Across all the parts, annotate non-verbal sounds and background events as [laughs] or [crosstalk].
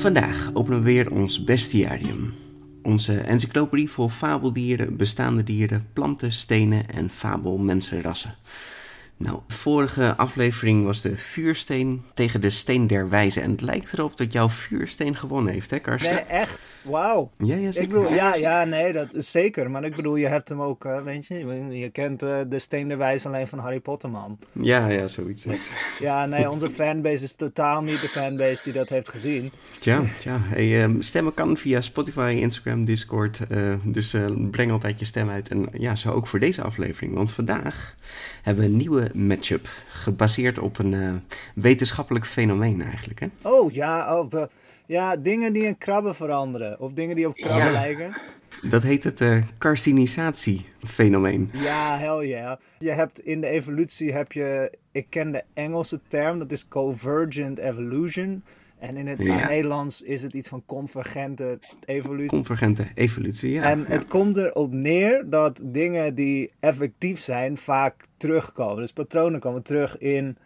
Vandaag openen we weer ons bestiarium. Onze encyclopedie vol fabeldieren, bestaande dieren, planten, stenen en fabelmensenrassen. Nou, vorige aflevering was de vuursteen tegen de steen der wijze. En het lijkt erop dat jouw vuursteen gewonnen heeft, hè Karsten? Nee, echt? Wauw. Ja, ja, Ik zeker. bedoel, ja, ja, nee, dat is zeker. Maar ik bedoel, je hebt hem ook, eh, weet je, je kent eh, de Steen der Wijs alleen van Harry Potter, man. Ja, ja, zoiets. Ja, nee, onze fanbase is totaal niet de fanbase die dat heeft gezien. Tja, tja. Hey, ehm, stemmen kan via Spotify, Instagram, Discord. eh, dus breng altijd je stem uit. En ja, zo ook voor deze aflevering. Want vandaag hebben we een nieuwe matchup. Gebaseerd op een eh, wetenschappelijk fenomeen eigenlijk. Hè? Oh, ja, oh, we- ja, dingen die in krabben veranderen. Of dingen die op krabben Ja. lijken. Dat heet het eh carcinisatiefenomeen. Ja, hell yeah. Je hebt in de evolutie heb je, ik ken de Engelse term, dat is convergent evolution. En in het Ja. Nederlands is het iets van convergente evolutie. Convergente evolutie, ja. En ja. het komt erop neer dat dingen die effectief zijn vaak terugkomen. Dus patronen komen terug in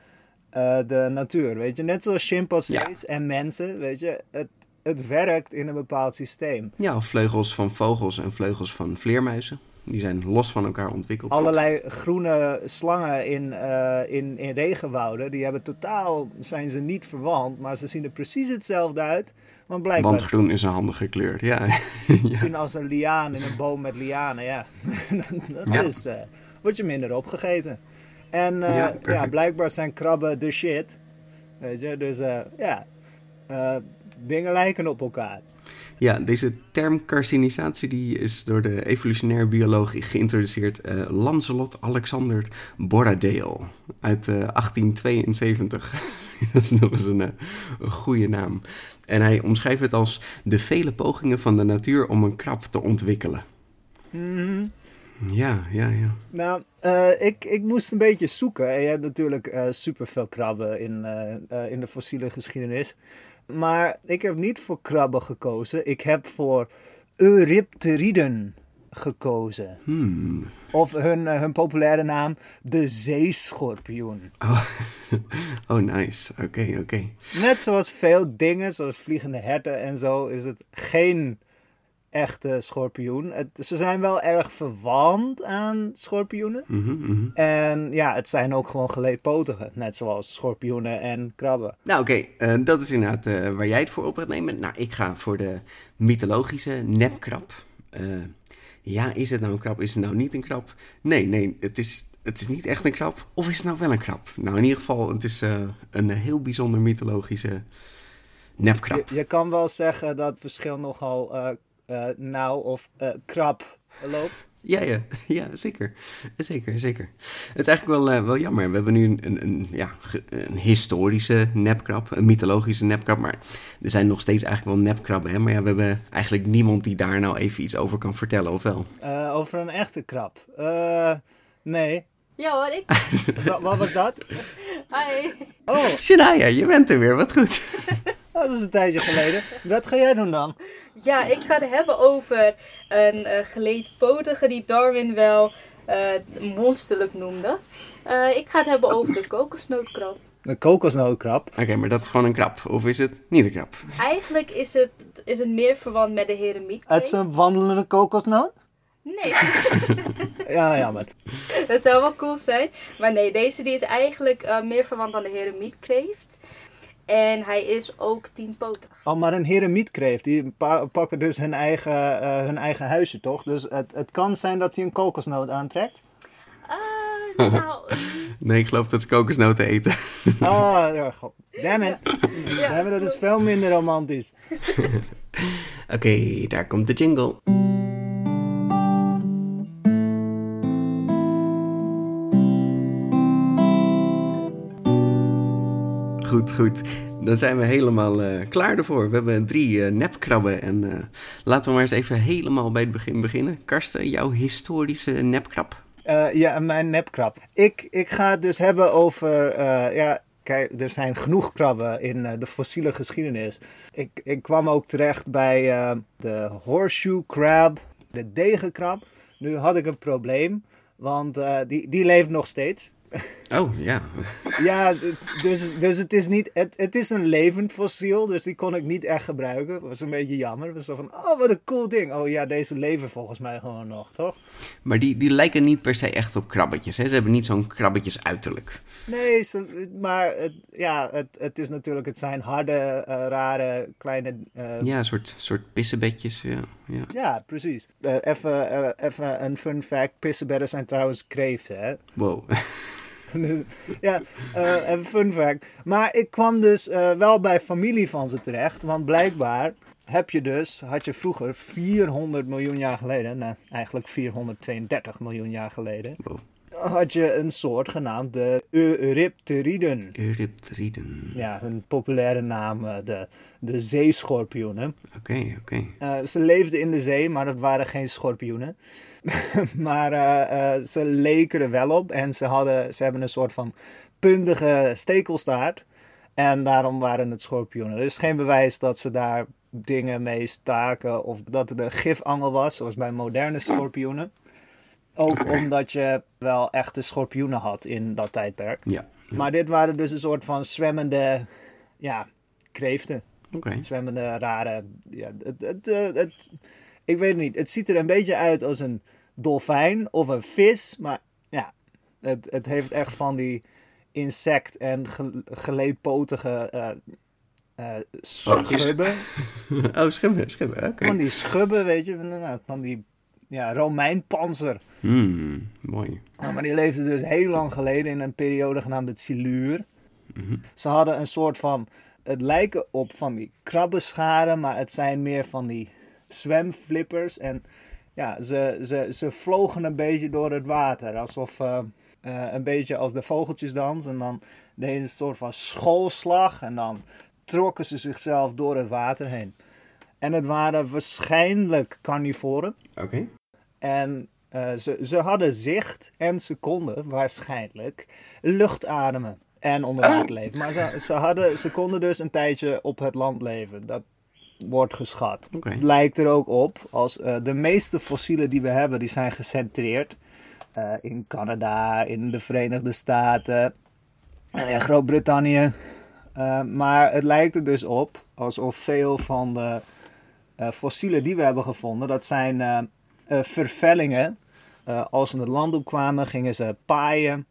eh, de natuur, weet je. Net zoals chimpansees en mensen, weet je. Het, het werkt in een bepaald systeem. Ja, of vleugels van vogels en vleugels van vleermuizen. Die zijn los van elkaar ontwikkeld. Allerlei groene slangen in, eh, in, in regenwouden, die hebben totaal, zijn ze niet verwant, maar ze zien er precies hetzelfde uit. Want blijkbaar Want groen is een handige kleur, ja. [laughs] ja. zien als een liaan in een boom met lianen, ja. [laughs] dat Ja. is, eh word je minder opgegeten. En eh, Ja, ja, blijkbaar zijn krabben de shit. Weet je, dus ja, dingen lijken op elkaar. Ja, deze term carcinisatie die is door de evolutionair bioloog geïntroduceerd eh, Lancelot Alexander Borradale uit eh, 1872. [laughs] Dat is nog eens een, eh, een goede naam. En hij omschrijft het als de vele pogingen van de natuur om een krab te ontwikkelen. Mhm. Ja, ja, ja. Nou, eh, ik, ik moest een beetje zoeken. En je hebt natuurlijk eh superveel krabben in, eh, in de fossiele geschiedenis. Maar ik heb niet voor krabben gekozen. Ik heb voor Eurypteriden gekozen. Hmm. Of hun, hun populaire naam, de zeeschorpioen. Oh. [laughs] oh, nice. Oké, oké. Net zoals veel dingen, zoals vliegende herten en zo, is het geen echte schorpioen. Het, ze zijn wel erg verwant aan schorpioenen. Mhm, mhm. En ja, het zijn ook gewoon geleedpotigen, net zoals schorpioenen en krabben. Nou, oké, eh, dat is inderdaad eh, waar jij het voor op gaat nemen. Nou, ik ga voor de mythologische nepkrab. Eh, ja, is het nou een krab? Is het nou niet een krab? Nee, nee, het is, het is niet echt een krab. Of is het nou wel een krab? Nou, in ieder geval, het is een heel bijzonder mythologische nepkrab. Je, je kan wel zeggen dat het verschil nogal nauw of eh, krap loopt. Ja, ja, [laughs] ja, zeker. Zeker, zeker. Het is eigenlijk wel, eh, wel jammer. We hebben nu een, een, een, ja, een historische nepkrab, een mythologische nepkrab. Maar er zijn nog steeds eigenlijk wel nepkrabben. Hè? Maar ja, we hebben eigenlijk niemand die daar nou even iets over kan vertellen, of wel? Eh, over een echte krab. Eh, nee. Ja hoor, ik. [laughs] Wa- wat was dat? Hi. Oh, Shania, je bent er weer. Wat goed. [laughs] dat is een tijdje geleden. Wat ga jij doen dan? Ja, ik ga het hebben over een eh geleedpotige die Darwin wel eh, monsterlijk noemde. Eh, ik ga het hebben over de kokosnootkrab. Een kokosnootkrab. Oké, maar dat is gewoon een krab. Of is het niet een krab? Eigenlijk is het, is het meer verwant met de heremiet. Het is een wandelende kokosnoot? Nee, [laughs] Ja, jammer. dat zou wel cool zijn. Maar nee, deze die is eigenlijk eh, meer verwant aan de heremietkreeft. En hij is ook tienpotig. Oh, maar een heremietkreeft, die pa- pakken dus hun eigen, eh, hun eigen huisje, toch? Dus het, het kan zijn dat hij een kokosnoot aantrekt. Eh, [laughs] nou, Nee, ik geloof dat ze kokosnoten eten. Oh, ja, god. Damn it. ja. Damn it, dat is veel minder romantisch. [laughs] Oké, daar komt de jingle. Goed, goed. Dan zijn we helemaal eh, klaar ervoor. We hebben drie eh, nepkrabben. En eh, laten we maar eens even helemaal bij het begin beginnen. Karsten, jouw historische nepkrab. Ja, mijn nepkrab. Ik, ik ga het dus hebben over. ja, kijk, er zijn genoeg krabben in de fossiele geschiedenis. Ik, ik kwam ook terecht bij de horseshoe crab, de degenkrab. Nu had ik een probleem, want die, die leeft nog steeds. [laughs] Oh, ja. Ja, dus, dus het is niet. Het, het is een levend fossiel, dus die kon ik niet echt gebruiken. Dat was een beetje jammer. Het was zo van: oh, wat een cool ding. Oh ja, deze leven volgens mij gewoon nog, toch? Maar die, die lijken niet per se echt op krabbetjes. Hè? Ze hebben niet zo'n krabbetjes uiterlijk. Nee, ze- maar het, ja, het, het is natuurlijk, het zijn harde, eh, rare, kleine... eh, Ja, een soort, soort pissebedjes. Ja, ja. ja, precies. Eh, Even even een fun fact, pissenbedden zijn trouwens kreeften, hè. Wow. [laughs] [laughs] ja, eh, even fun fact. Maar ik kwam dus eh, wel bij familie van ze terecht, want blijkbaar heb je dus, had je vroeger 400 miljoen jaar geleden, nou eigenlijk 432 miljoen jaar geleden, wow. had je een soort genaamd de Eurypteriden. Eurypteriden. Ja, hun populaire naam, eh, de, de zeeschorpioenen. Oké, oké. Ze leefden in de zee, maar dat waren geen schorpioenen. [laughs] maar eh, eh, ze leken er wel op en ze, hadden, ze hebben een soort van puntige stekelstaart. En daarom waren het schorpioenen. Er is geen bewijs dat ze daar dingen mee staken of dat het een gifangel was, zoals bij moderne schorpioenen. Ook omdat je wel echte schorpioenen had in dat tijdperk. Ja. Maar dit waren dus een soort van zwemmende, ja, kreeften. Oké. Zwemmende, rare, ja, het, het, eh, het, ik weet het niet. Het ziet er een beetje uit als een dolfijn of een vis, maar ja, het, het heeft echt van die insect en ge, geleedpotige eh eh, Oogjes. schubben. [laughs] Oh, schubben, schubben. Oké. Van die schubben, weet je, van, nou, van die ja, Romeinpanzer. Hmm, mooi. Ja, maar die leefden dus heel lang geleden in een periode genaamd het Siluur. Ze hadden een soort van, het lijken op van die krabbenscharen, maar het zijn meer van die zwemflippers. En ja, ze, ze, ze vlogen een beetje door het water, alsof eh, eh, een beetje als de vogeltjesdans. En dan deden ze een soort van schoolslag en dan trokken ze zichzelf door het water heen. En het waren waarschijnlijk carnivoren. Oké. En eh, ze, ze hadden zicht en ze konden waarschijnlijk luchtademen en onder water leven. Maar ze, ze, hadden, ze konden dus een tijdje op het land leven. Dat wordt geschat. Het lijkt er ook op als eh, de meeste fossielen die we hebben, die zijn gecentreerd eh, in Canada, in de Verenigde Staten en in Groot-Brittannië. Eh, maar het lijkt er dus op alsof veel van de eh, fossielen die we hebben gevonden, dat zijn eh, eh, vervellingen. Eh, als ze het land opkwamen, gingen ze paaien,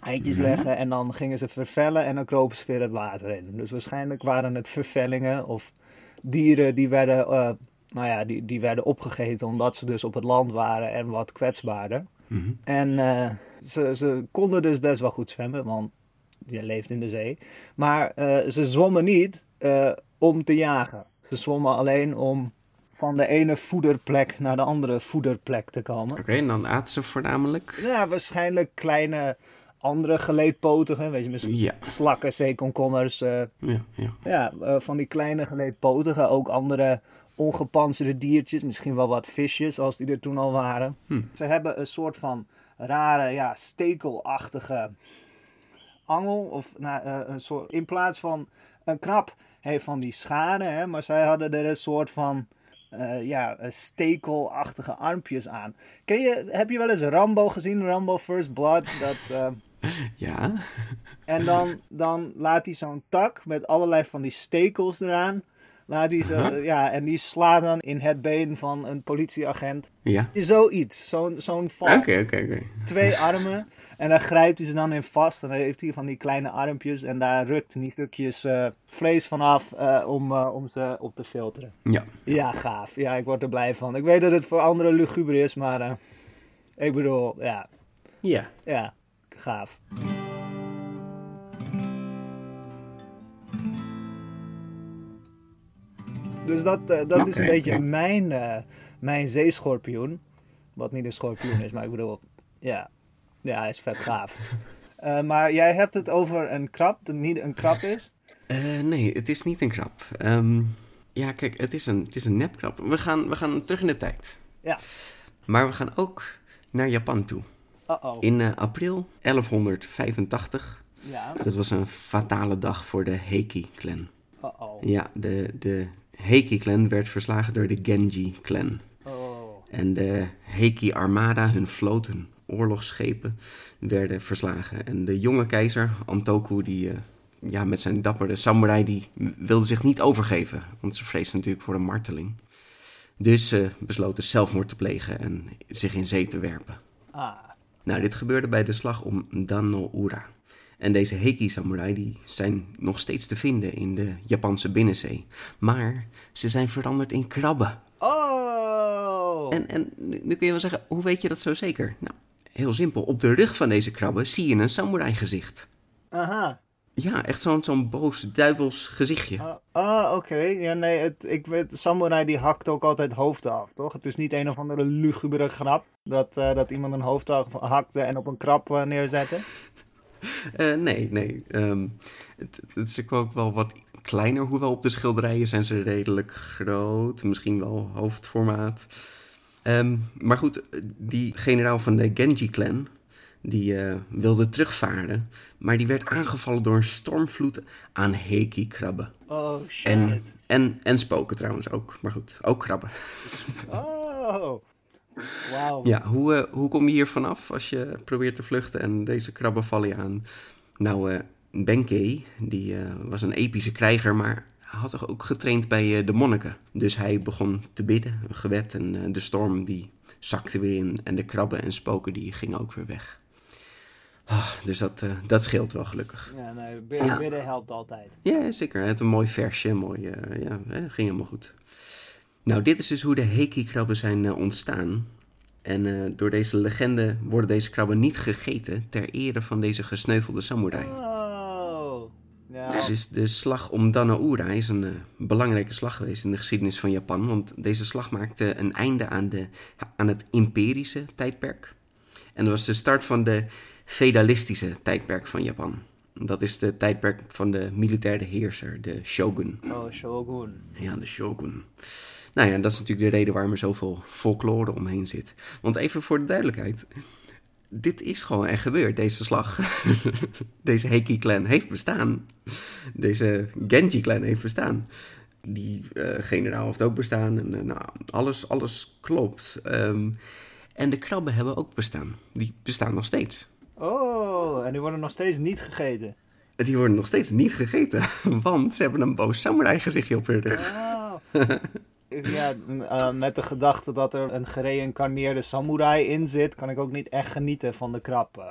eitjes leggen en dan gingen ze vervellen en dan kropen ze weer het water in. Dus waarschijnlijk waren het vervellingen of dieren die werden, eh, nou ja, die, die werden opgegeten omdat ze dus op het land waren en wat kwetsbaarder. Mhm. En eh, ze, ze konden dus best wel goed zwemmen, want je leeft in de zee. Maar eh, ze zwommen niet om te jagen. Ze zwommen alleen om van de ene voederplek naar de andere voederplek te komen. Oké, en dan aten ze voornamelijk. Ja, waarschijnlijk kleine andere geleedpotigen, weet je, misschien Ja, slakken, zeekomkommers. eh, ja, ja. ja, eh, van die kleine geleedpotigen, ook andere ongepanzerde diertjes, misschien wel wat visjes als die er toen al waren. Hm. Ze hebben een soort van rare, ja, stekelachtige angel. Of nou, eh, een soort, in plaats van een krab heeft van die scharen, hè, maar zij hadden er een soort van ja, stekelachtige armpjes aan. Ken je, heb je wel eens Rambo gezien, Rambo First Blood? Dat, [laughs] Ja, en dan, dan laat hij zo'n tak met allerlei van die stekels eraan. Laat hij zo, ja, en die slaat dan in het been van een politieagent. ja. Zoiets, zo'n zo'n Oké, val. oké, oké. Twee armen. En dan grijpt hij ze dan in vast. En dan heeft hij van die kleine armpjes. En daar rukt die stukjes eh, vlees van af eh, om, eh, om ze op te filteren. Ja. Ja, gaaf. Ja, ik word er blij van. Ik weet dat het voor anderen luguber is, maar ik bedoel, ja, Ja. ja, gaaf. Dus dat, eh, dat is een beetje mijn, eh, mijn zeeschorpioen. Wat niet een schorpioen is, maar ik bedoel, ja, ja hij is vet gaaf. [laughs] Eh, maar jij hebt het over een krab, dat niet een krab is? Eh, nee, het is niet een krab. Ehm, ja, kijk, het is een, het is een nepkrab. We gaan, we gaan terug in de tijd. Ja. Maar we gaan ook naar Japan toe. Uh-oh. In eh, april 1185. Ja. Dat was een fatale dag voor de Heiki-clan. Uh-oh. Ja, de, de Heiki-clan werd verslagen door de Genji-clan. Oh. En de Heiki-armada, hun vloot, hun oorlogsschepen, werden verslagen. En de jonge keizer, Antoku, die, eh, ja, met zijn dappere samurai, die wilde zich niet overgeven. Want ze vreesde natuurlijk voor een marteling. Dus ze besloten zelfmoord te plegen en zich in zee te werpen. Ah. Nou, dit gebeurde bij de slag om Dano-ura. En deze Heiki-samurai die zijn nog steeds te vinden in de Japanse binnenzee. Maar ze zijn veranderd in krabben. Oh. En, en nu, nu kun je wel zeggen, hoe weet je dat zo zeker? Nou, heel simpel. Op de rug van deze krabben zie je een samurai gezicht. Aha. Ja, echt zo'n zo'n boos duivels gezichtje. Ah, ah, oké. Ja, nee, het, ik weet, samurai die hakt ook altijd hoofden af, toch? Het is niet een of andere lugubere grap dat, eh, dat iemand een hoofd hakte en op een krab eh, neerzette. [laughs] Eh, nee, nee. ehm, het, het is ook wel wat kleiner, hoewel op de schilderijen zijn ze redelijk groot. Misschien wel hoofdformaat. Ehm, maar goed, die generaal van de Genji-clan, die eh, wilde terugvaren. Maar die werd aangevallen door een stormvloed aan Heiki-krabben. Oh, shit. En, en, en spoken trouwens ook. Maar goed, ook krabben. Oh. Wauw. Ja, hoe, eh, hoe kom je hier vanaf als je probeert te vluchten en deze krabben vallen je aan? Nou, eh Benkei, die was een epische krijger, maar had toch ook getraind bij de monniken. Dus hij begon te bidden, een gebed, en de storm die zakte weer in en de krabben en spoken die gingen ook weer weg. Ah, dus dat, eh, dat scheelt wel gelukkig. Ja, nee, bidden, Ja. bidden helpt altijd. Ja, zeker. Het een mooi versje, mooi, eh, ja, ging helemaal goed. Nou, dit is dus hoe de Heiki-krabben zijn eh, ontstaan. En door deze legende worden deze krabben niet gegeten ter ere van deze gesneuvelde samurai. Oh. Dus de slag om Danaura is een belangrijke slag geweest in de geschiedenis van Japan. Want deze slag maakte een einde aan, de, aan het imperische tijdperk. En dat was de start van de feudalistische tijdperk van Japan. Dat is de tijdperk van de militaire heerser, de shogun. Oh, Shogun. Ja, de shogun. Nou ja, dat is natuurlijk de reden waarom er zoveel folklore omheen zit. Want even voor de duidelijkheid. Dit is gewoon echt gebeurd, deze slag. [laughs] deze Heiki-clan heeft bestaan. Deze Genji-clan heeft bestaan. Die eh, generaal heeft ook bestaan. En, eh, nou, alles, alles klopt. Ehm, en de krabben hebben ook bestaan. Die bestaan nog steeds. Oh, en die worden nog steeds niet gegeten. Die worden nog steeds niet gegeten. [laughs] Want ze hebben een boos samurai gezichtje op hun rug. Oh. Ja, eh, met de gedachte dat er een gereïncarneerde samurai in zit, kan ik ook niet echt genieten van de krab. eh,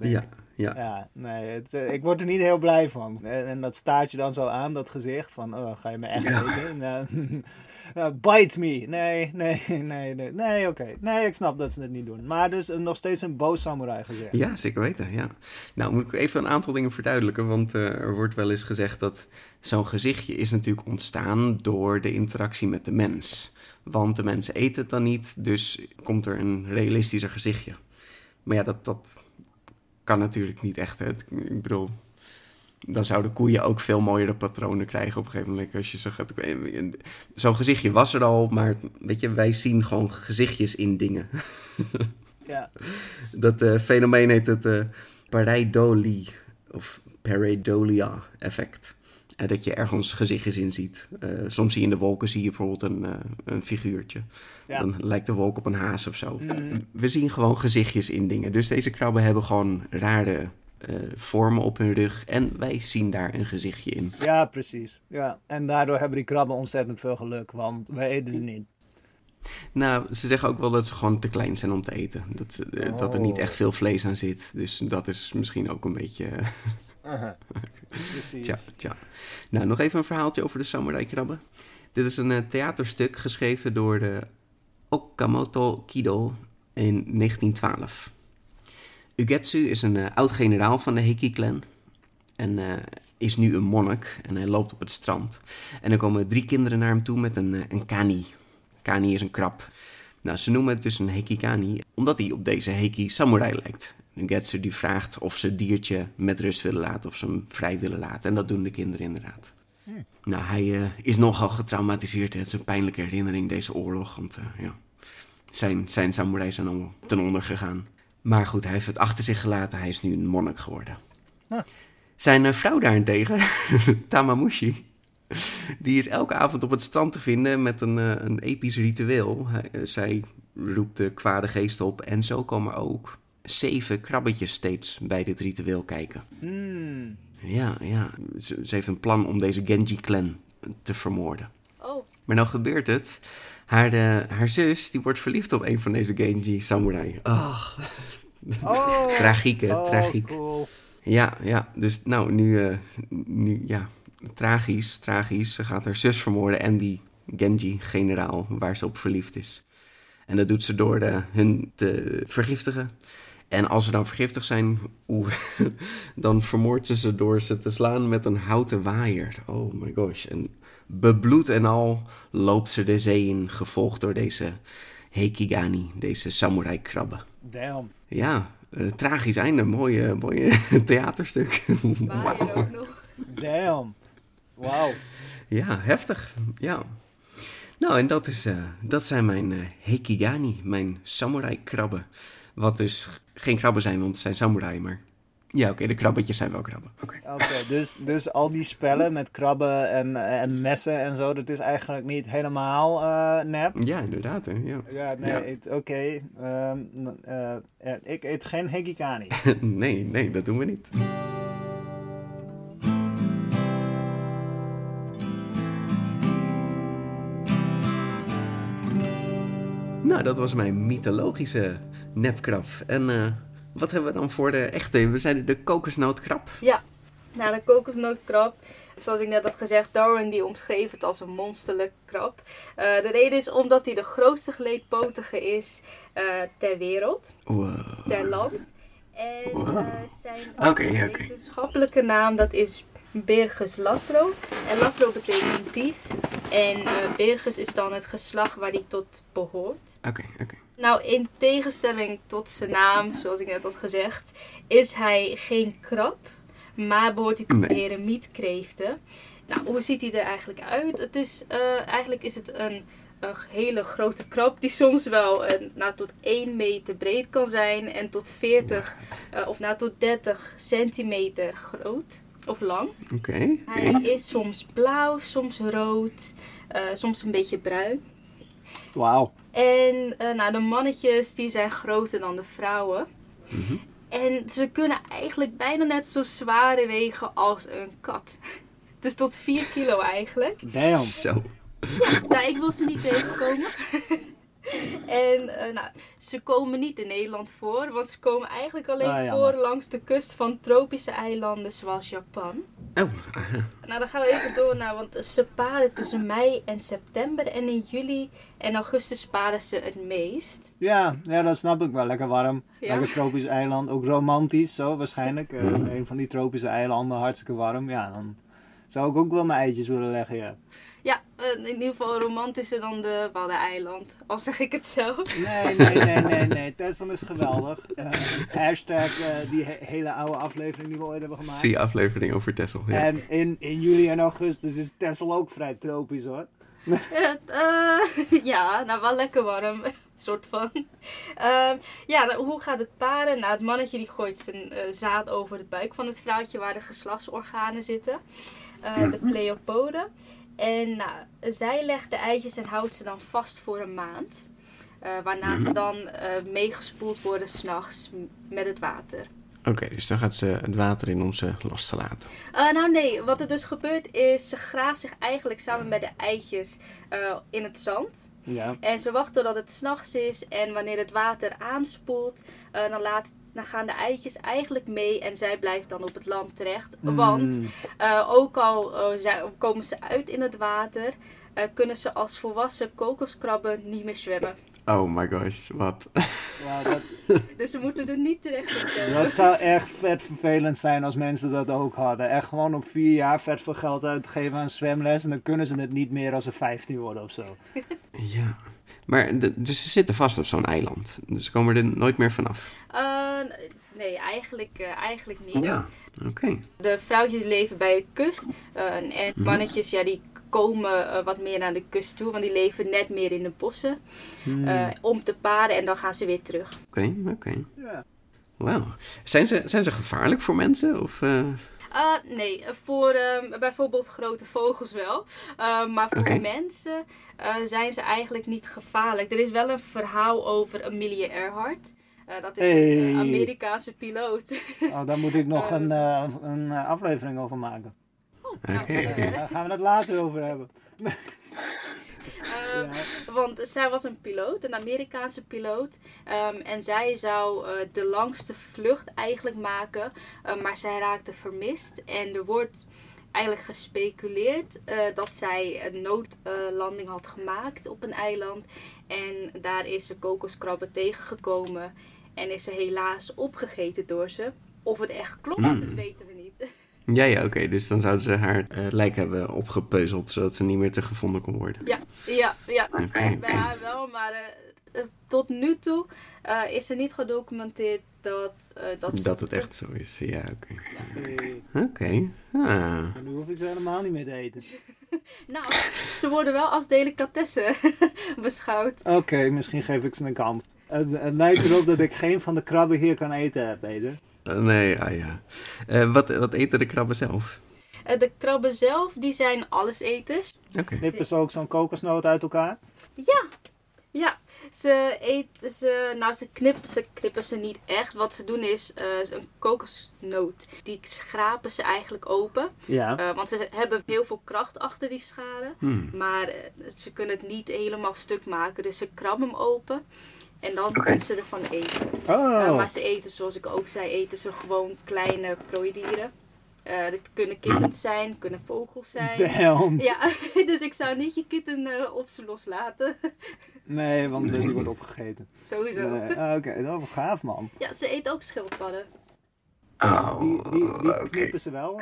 denk Ja, ik. Ja. Ja, nee, het, eh, ik word er niet heel blij van. En, en dat staat je dan zo aan, dat gezicht, van, oh, ga je me echt eten? Nou, [laughs] nou, bite me. Nee, nee, [laughs] nee, nee, nee, oké. Nee, ik snap dat ze het niet doen. Maar dus eh, nog steeds een boos samurai gezicht. Ja, zeker weten, ja. Nou, moet ik even een aantal dingen verduidelijken, want eh, er wordt wel eens gezegd dat zo'n gezichtje is natuurlijk ontstaan door de interactie met de mens. Want de mensen eten het dan niet, dus komt er een realistischer gezichtje. Maar ja, dat, dat kan natuurlijk niet echt. Hè. Ik bedoel, dan zouden koeien ook veel mooiere patronen krijgen op een gegeven moment. Als je zo gaat, zo'n gezichtje was er al, maar weet je, wij zien gewoon gezichtjes in dingen. [laughs] Ja. Dat eh, fenomeen heet het eh pareidolie of pareidolia effect. Eh, dat je ergens gezichtjes in ziet. Eh, soms zie je in de wolken zie je bijvoorbeeld een, eh, een figuurtje. Ja. Dan lijkt de wolk op een haas of zo. Mhm. We zien gewoon gezichtjes in dingen. Dus deze krabben hebben gewoon rare vormen op hun rug. En wij zien daar een gezichtje in. Ja, precies. Ja. En daardoor hebben die krabben ontzettend veel geluk, want wij eten ze niet. Nou, ze zeggen ook wel dat ze gewoon te klein zijn om te eten. Dat, dat er niet Oh. echt veel vlees aan zit. Dus dat is misschien ook een beetje... Aha. Tja, tja. Nou, nog even een verhaaltje over de samurai-krabben. Dit is een eh, theaterstuk geschreven door de Okamoto Kido in 1912. Ugetsu is een eh, oud-generaal van de Heiki-clan. En eh, is nu een monnik. En hij loopt op het strand. En er komen drie kinderen naar hem toe met een, een kani. Kani is een krab. Nou, ze noemen het dus een hekigani, omdat hij op deze heki samurai lijkt. En Getsu die vraagt of ze het diertje met rust willen laten, of ze hem vrij willen laten. En dat doen de kinderen inderdaad. Nou, hij eh, is nogal getraumatiseerd. hè. Het is een pijnlijke herinnering, deze oorlog. Want eh, ja, zijn, zijn samurai zijn allemaal ten onder gegaan. Maar goed, hij heeft het achter zich gelaten. Hij is nu een monnik geworden. Huh. Zijn eh, vrouw daarentegen, [laughs] Tamamushi, die is elke avond op het strand te vinden met een, eh, een episch ritueel. Hij- eh, zij roept de kwade geest op en zo komen ook zeven krabbetjes steeds bij dit ritueel kijken. Hmm. Ja, ja. Ze, ze heeft een plan om deze Genji-clan te vermoorden. Oh, Maar nou gebeurt het. Haar, eh, haar zus, die wordt verliefd op een van deze Genji samurai. Oh, [laughs] Oh, tragiek hè, oh, tragiek. cool. Ja, ja. Dus nou, nu, eh, nu, ja, tragisch, tragisch. Ze gaat haar zus vermoorden en die Genji-generaal waar ze op verliefd is. En dat doet ze door de, hun te vergiftigen. En als ze dan vergiftigd zijn, [laughs] dan vermoordt ze ze door ze te slaan met een houten waaier. Oh my gosh. En bebloed en al loopt ze de zee in, gevolgd door deze Hekigani, deze samurai-krabben. Damn. Ja, eh, tragisch einde. Mooie, mooie [laughs] theaterstuk. waar je ook nog. Damn. Wauw. [laughs] Ja, heftig. Ja. Nou, en dat, is, eh, dat zijn mijn eh, Hekigani, mijn samurai-krabben. Wat dus geen krabben zijn, want het zijn samurai, maar... Ja, oké, de krabbetjes zijn wel krabben. Oké. Dus, dus al die spellen met krabben en, en messen en zo, dat is eigenlijk niet helemaal eh, nep. Ja, inderdaad, hè. Ja. Ja, nee, Ja. oké. ehm, eh, eh, ik eet geen hegikani. [laughs] nee, nee, dat doen we niet. Nou, dat was mijn mythologische nepkrab. En eh, wat hebben we dan voor de echte? We zeiden de kokosnootkrab. Ja, nou de kokosnootkrab. Zoals ik net had gezegd, Darwin die omschreef het als een monsterlijk krab. Eh, de reden is omdat hij de grootste geleedpotige is eh, ter wereld, Wow. ter land. En Wow. zijn Oké, oké. wetenschappelijke naam dat is Birgus latro. En latro betekent dief. En eh Birgus is dan het geslacht waar hij tot behoort. Oké, oké. Nou, in tegenstelling tot zijn naam, zoals ik net had gezegd, is hij geen krab, maar behoort hij tot de Nee. heremietkreeften. Nou, hoe ziet hij er eigenlijk uit? Het is, eh, eigenlijk is het een, een hele grote krab die soms wel eh, nou, tot 1 meter breed kan zijn en tot 40 eh, of nou, tot 30 centimeter groot of lang. Oké. Hij is soms blauw, soms rood, eh, soms een beetje bruin. Wauw. En eh, nou, de mannetjes die zijn groter dan de vrouwen. Mhm. En ze kunnen eigenlijk bijna net zo zwaar wegen als een kat. [laughs] Dus tot 4 kilo eigenlijk. Damn. Zo. Nou, ik wil ze niet tegenkomen. [laughs] [laughs] En eh, nou, ze komen niet in Nederland voor, want ze komen eigenlijk alleen Ah, voor langs de kust van tropische eilanden zoals Japan. Oh, aha. Nou, dan gaan we even door naar, want ze paren tussen mei en september. En in juli en augustus paren ze het meest. Ja, ja, dat snap ik wel. Lekker warm. Ja. Lekker tropisch eiland. Ook romantisch, zo waarschijnlijk. Eh, Mhm. Een van die tropische eilanden, hartstikke warm. Ja, dan zou ik ook wel mijn eitjes willen leggen, ja. Ja, eh, in ieder geval romantischer dan de Waddeneiland. Al zeg ik het zelf. Nee, nee, nee, nee, nee. Texel is geweldig. Eh, hashtag eh, die he- hele oude aflevering die we ooit hebben gemaakt. Zie je aflevering over Tessel. Ja. En in, in juli en augustus is Texel ook vrij tropisch hoor. [laughs] Ja, nou wel lekker warm. [laughs] soort van. Ehm, ja, nou, hoe gaat het paren? Nou, het mannetje die gooit zijn eh, zaad over de buik van het vrouwtje waar de geslachtsorganen zitten. Eh, de pleopoden. En nou, zij legt de eitjes en houdt ze dan vast voor een maand. Eh, waarna ze dan eh, meegespoeld worden s'nachts met het water. Oké, dus dan gaat ze het water in om ze los te laten. Eh, nou nee, wat er dus gebeurt is, ze graaft zich eigenlijk samen met de eitjes eh, in het zand. Ja. En ze wachten totdat het s'nachts is en wanneer het water aanspoelt, eh, dan, laat, dan gaan de eitjes eigenlijk mee en zij blijft dan op het land terecht. Want Mm. eh, ook al eh, zij- komen ze uit in het water, eh, kunnen ze als volwassen kokoskrabben niet meer zwemmen. Oh my gosh, wat? Ja, dat, [laughs] Dus ze moeten er niet terecht komen. dat zou echt vet vervelend zijn als mensen dat ook hadden. Echt gewoon op vier jaar vet veel geld uitgeven aan zwemles. En dan kunnen ze het niet meer als ze 15 worden of zo. Ja. Maar de- dus ze zitten vast op zo'n eiland. Dus ze komen er nooit meer vanaf. Eh, nee, eigenlijk, eh, eigenlijk niet. Ja, oké. De vrouwtjes leven bij de kust. eh, en Mhm. mannetjes, ja, die komen eh, wat meer naar de kust toe. Want die leven net meer in de bossen. Hmm. eh, om te paren en dan gaan ze weer terug. Oké, oké. Ja. Wauw. Zijn ze, zijn ze gevaarlijk voor mensen? Of, eh, Eh, nee, voor ehm, bijvoorbeeld grote vogels wel. Eh, maar voor mensen eh, zijn ze eigenlijk niet gevaarlijk. Er is wel een verhaal over Amelia Earhart. Eh, dat is een Hey. Amerikaanse piloot. Oh, daar moet ik nog [laughs] een, eh, een aflevering over maken. Nou, Oké, eh, oké. Daar gaan we het later over hebben. [laughs] Eh, Want zij was een piloot, een Amerikaanse piloot. Ehm, en zij zou eh, de langste vlucht eigenlijk maken. eh, maar zij raakte vermist. En er wordt eigenlijk gespeculeerd eh, dat zij een noodlanding had gemaakt op een eiland. En daar is ze kokoskrabben tegengekomen. En is ze helaas opgegeten door ze. Of het echt klopt, Hmm. weten we niet. Ja, ja, oké. Dus dan zouden ze haar eh, lijk hebben opgepeuzeld, zodat ze niet meer te gevonden kon worden. Ja, ja, ja. Oké. Bij haar wel, maar eh, eh, tot nu toe eh, is er niet gedocumenteerd dat, eh, dat, Dat het echt zo is. Ja, oké. Oké. Ah. nu hoef ik ze helemaal niet meer te eten. [laughs] Nou, ze worden wel als delicatesse [laughs] beschouwd. Oké, misschien geef ik ze een kans. Het, het lijkt erop dat ik geen van de krabben hier kan eten, Peter. Eh, nee, ah ja. Eh, wat, wat eten de krabben zelf? Eh, de krabben zelf, die zijn alleseters. Oké. Knippen ze ook zo'n kokosnoot uit elkaar? Ja, ja. Ze eten ze, nou ze knippen, ze knippen ze niet echt. Wat ze doen is eh, een kokosnoot. Die schrapen ze eigenlijk open. Ja. Eh, want ze hebben heel veel kracht achter die scharen. Hmm. Maar eh, ze kunnen het niet helemaal stuk maken. Dus ze krabben hem open. En dan kunnen ze ervan eten. Oh, Eh, maar ze eten, zoals ik ook zei, eten ze gewoon kleine prooidieren. Eh dit kunnen kittens zijn, kunnen vogels zijn. damn. [laughs] Ja, [laughs] dus ik zou niet je kitten eh, op ze loslaten. [laughs] Nee, want die wordt opgegeten. Sowieso. Nee, ah, Oké, dat was gaaf, man. Ja, ze eten ook schildpadden. Oh, Die, die, die oké. knippen ze wel.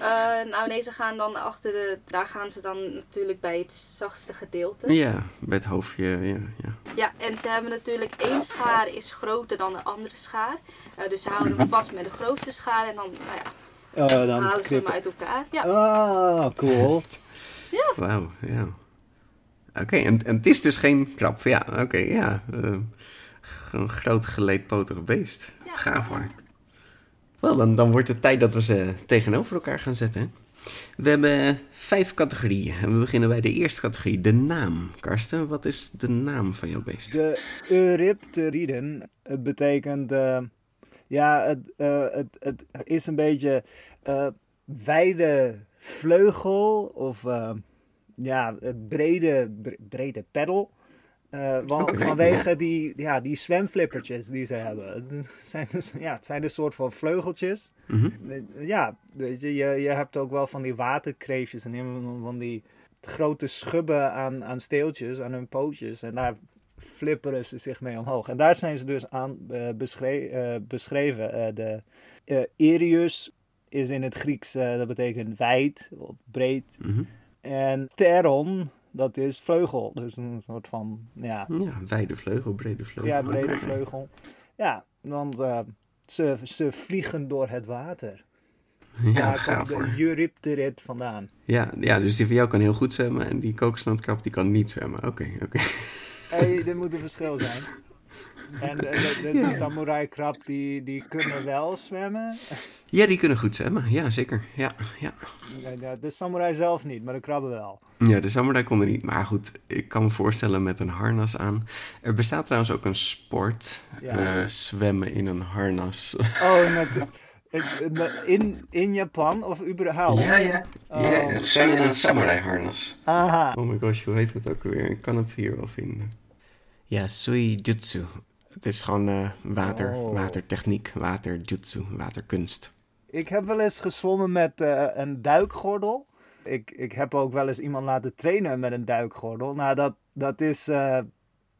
Eh? Nou nee, ze gaan dan achter de... Daar gaan ze dan natuurlijk bij het zachtste gedeelte. Ja, bij het hoofdje, ja. ja. Ja, en ze hebben natuurlijk één schaar is groter dan de andere schaar. Eh, dus ze houden hem vast met de grootste schaar en dan, nou ja, Oh, dan halen ze hem uit elkaar. Ja, Ah, cool. [laughs] Wauw, ja. Oké, en, en het is dus geen krab. Ja, oké, ja. Eh, een groot geleedpotig beest. Ja. Gaaf hoor. Wel, dan, dan wordt het tijd dat we ze tegenover elkaar gaan zetten. We hebben vijf categorieën. En we beginnen bij de eerste categorie, de naam. Karsten, wat is de naam van jouw beest? De Eurypteriden, het betekent, eh, ja, het, eh, het, het is een beetje eh, wijde vleugel of ja, het brede, bre- brede peddel. Eh, vanwege die, ja, die zwemflippertjes die ze hebben. Het zijn dus, ja, het zijn een soort van vleugeltjes. Mhm. Ja, weet je, je, je hebt ook wel van die waterkreefjes en van die grote schubben aan, aan steeltjes, aan hun pootjes. En daar flipperen ze zich mee omhoog. En daar zijn ze dus aan eh, beschre- eh, beschreven. Eh, de eh Erius is in het Grieks, eh, dat betekent wijd of breed. Mhm. En Teron, dat is vleugel. Dus een soort van, ja, Ja, wijde vleugel, brede vleugel. ja brede vleugel. Ja, want eh, ze, ze vliegen door het water. Ja, Daar komt de Eurypterid vandaan. Ja, ja, dus die van jou kan heel goed zwemmen en die kokosnootkrab die kan niet zwemmen. Oké, oké. Hey, [laughs] dit moet een verschil zijn. En de, de, de, de samurai krab die, die kunnen wel zwemmen. Ja, die kunnen goed zwemmen. Ja, zeker. Ja, ja. De, de samurai zelf niet, maar de krabben wel. Ja, de samurai kon er niet. Maar goed, ik kan me voorstellen met een harnas aan. Er bestaat trouwens ook een sport. Ja. eh, zwemmen in een harnas. Oh, [laughs] met, het- in, in Japan of überhaupt? ja. Ja, Oh. zwemmen in een samurai harnas. Aha. Oh my gosh, hoe heet het ook alweer? Ik kan het hier wel vinden. Ja, sui jutsu. Het is gewoon eh, water, Oh. watertechniek, waterjutsu, waterkunst. Ik heb wel eens gezwommen met eh, een duikgordel. Ik, ik heb ook wel eens iemand laten trainen met een duikgordel. Nou, dat, dat is... eh,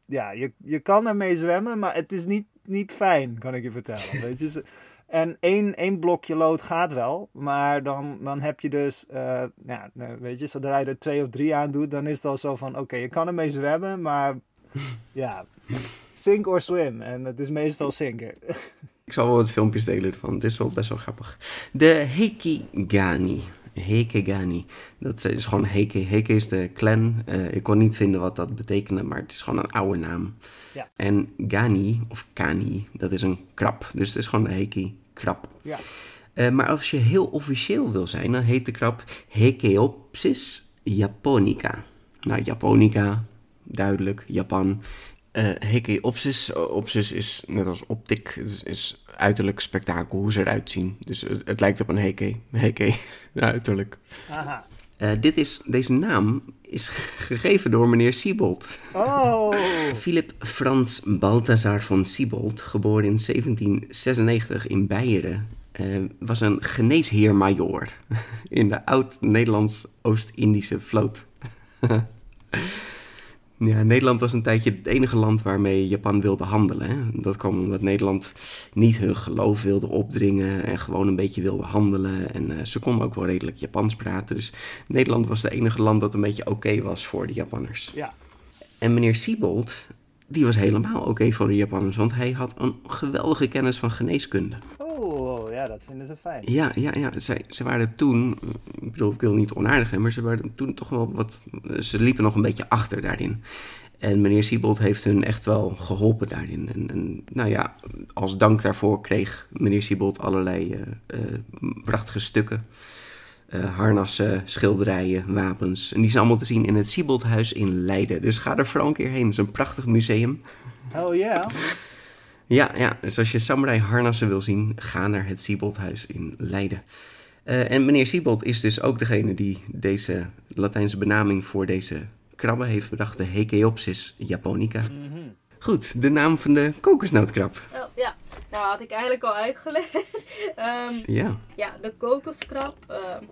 ja, je, je kan ermee zwemmen, maar het is niet, niet fijn, kan ik je vertellen. [laughs] Weet je, En één, één blokje lood gaat wel, maar dan, dan heb je dus, ja, nou, weet je, zodra je er twee of drie aan doet, dan is het al zo van, oké, je kan ermee zwemmen, maar [laughs] ja, sink or swim. En het is meestal zinken. Ik zal wel wat filmpjes delen ervan. Het is wel best wel grappig. De Hekigani. Hekigani. Dat is gewoon Heke. Heke is de clan. Eh, ik kon niet vinden wat dat betekende, maar het is gewoon een oude naam. Ja. En Gani, of Kani, dat is een krab. Dus het is gewoon de Heki krab. Ja. Eh, maar als je heel officieel wil zijn, dan heet de krab Hekeopsis japonica. Nou, japonica, duidelijk, Japan. Eh Hekeopsis, opsis is net als optic, is, is uiterlijk spektakel, hoe ze eruit zien. Dus het, het lijkt op een heke, heke, [laughs] uiterlijk. Aha. Eh, dit is, deze naam is gegeven door meneer Siebold. Oh, [laughs] Philip Frans Balthazar van Siebold, geboren in 1796 in Beieren, eh, was een geneesheer-majoor [laughs] in de oud-Nederlands-Oost-Indische vloot. Ja, Nederland was een tijdje het enige land waarmee Japan wilde handelen. Hè? Dat kwam omdat Nederland niet hun geloof wilde opdringen en gewoon een beetje wilde handelen. En eh, ze konden ook wel redelijk Japans praten. Dus Nederland was het enige land dat een beetje oké was voor de Japanners. ja. En meneer Siebold, die was helemaal oké voor de Japanners, want hij had een geweldige kennis van geneeskunde. Ja, dat vinden ze fijn. Ja, ja, ja. Zij, ze waren toen, ik bedoel, ik wil niet onaardig zijn, maar ze waren toen toch wel wat, ze liepen nog een beetje achter daarin. En meneer Siebold heeft hun echt wel geholpen daarin. En, en nou ja, als dank daarvoor kreeg meneer Siebold allerlei eh, eh, prachtige stukken. Eh, harnassen, schilderijen, wapens. En die zijn allemaal te zien in het Sieboldhuis in Leiden. Dus ga er vooral een keer heen. Het is een prachtig museum. Oh ja. Ja, ja, dus als je samurai harnassen wil zien, ga naar het Sieboldhuis in Leiden. Eh, en meneer Siebold is dus ook degene die deze Latijnse benaming voor deze krabben heeft bedacht, de Hekeopsis japonica. Goed, de naam van de kokosnootkrab. Oh, ja, nou had ik eigenlijk al uitgelegd. [laughs] Ehm, Ja, ja, de kokoskrab. ehm,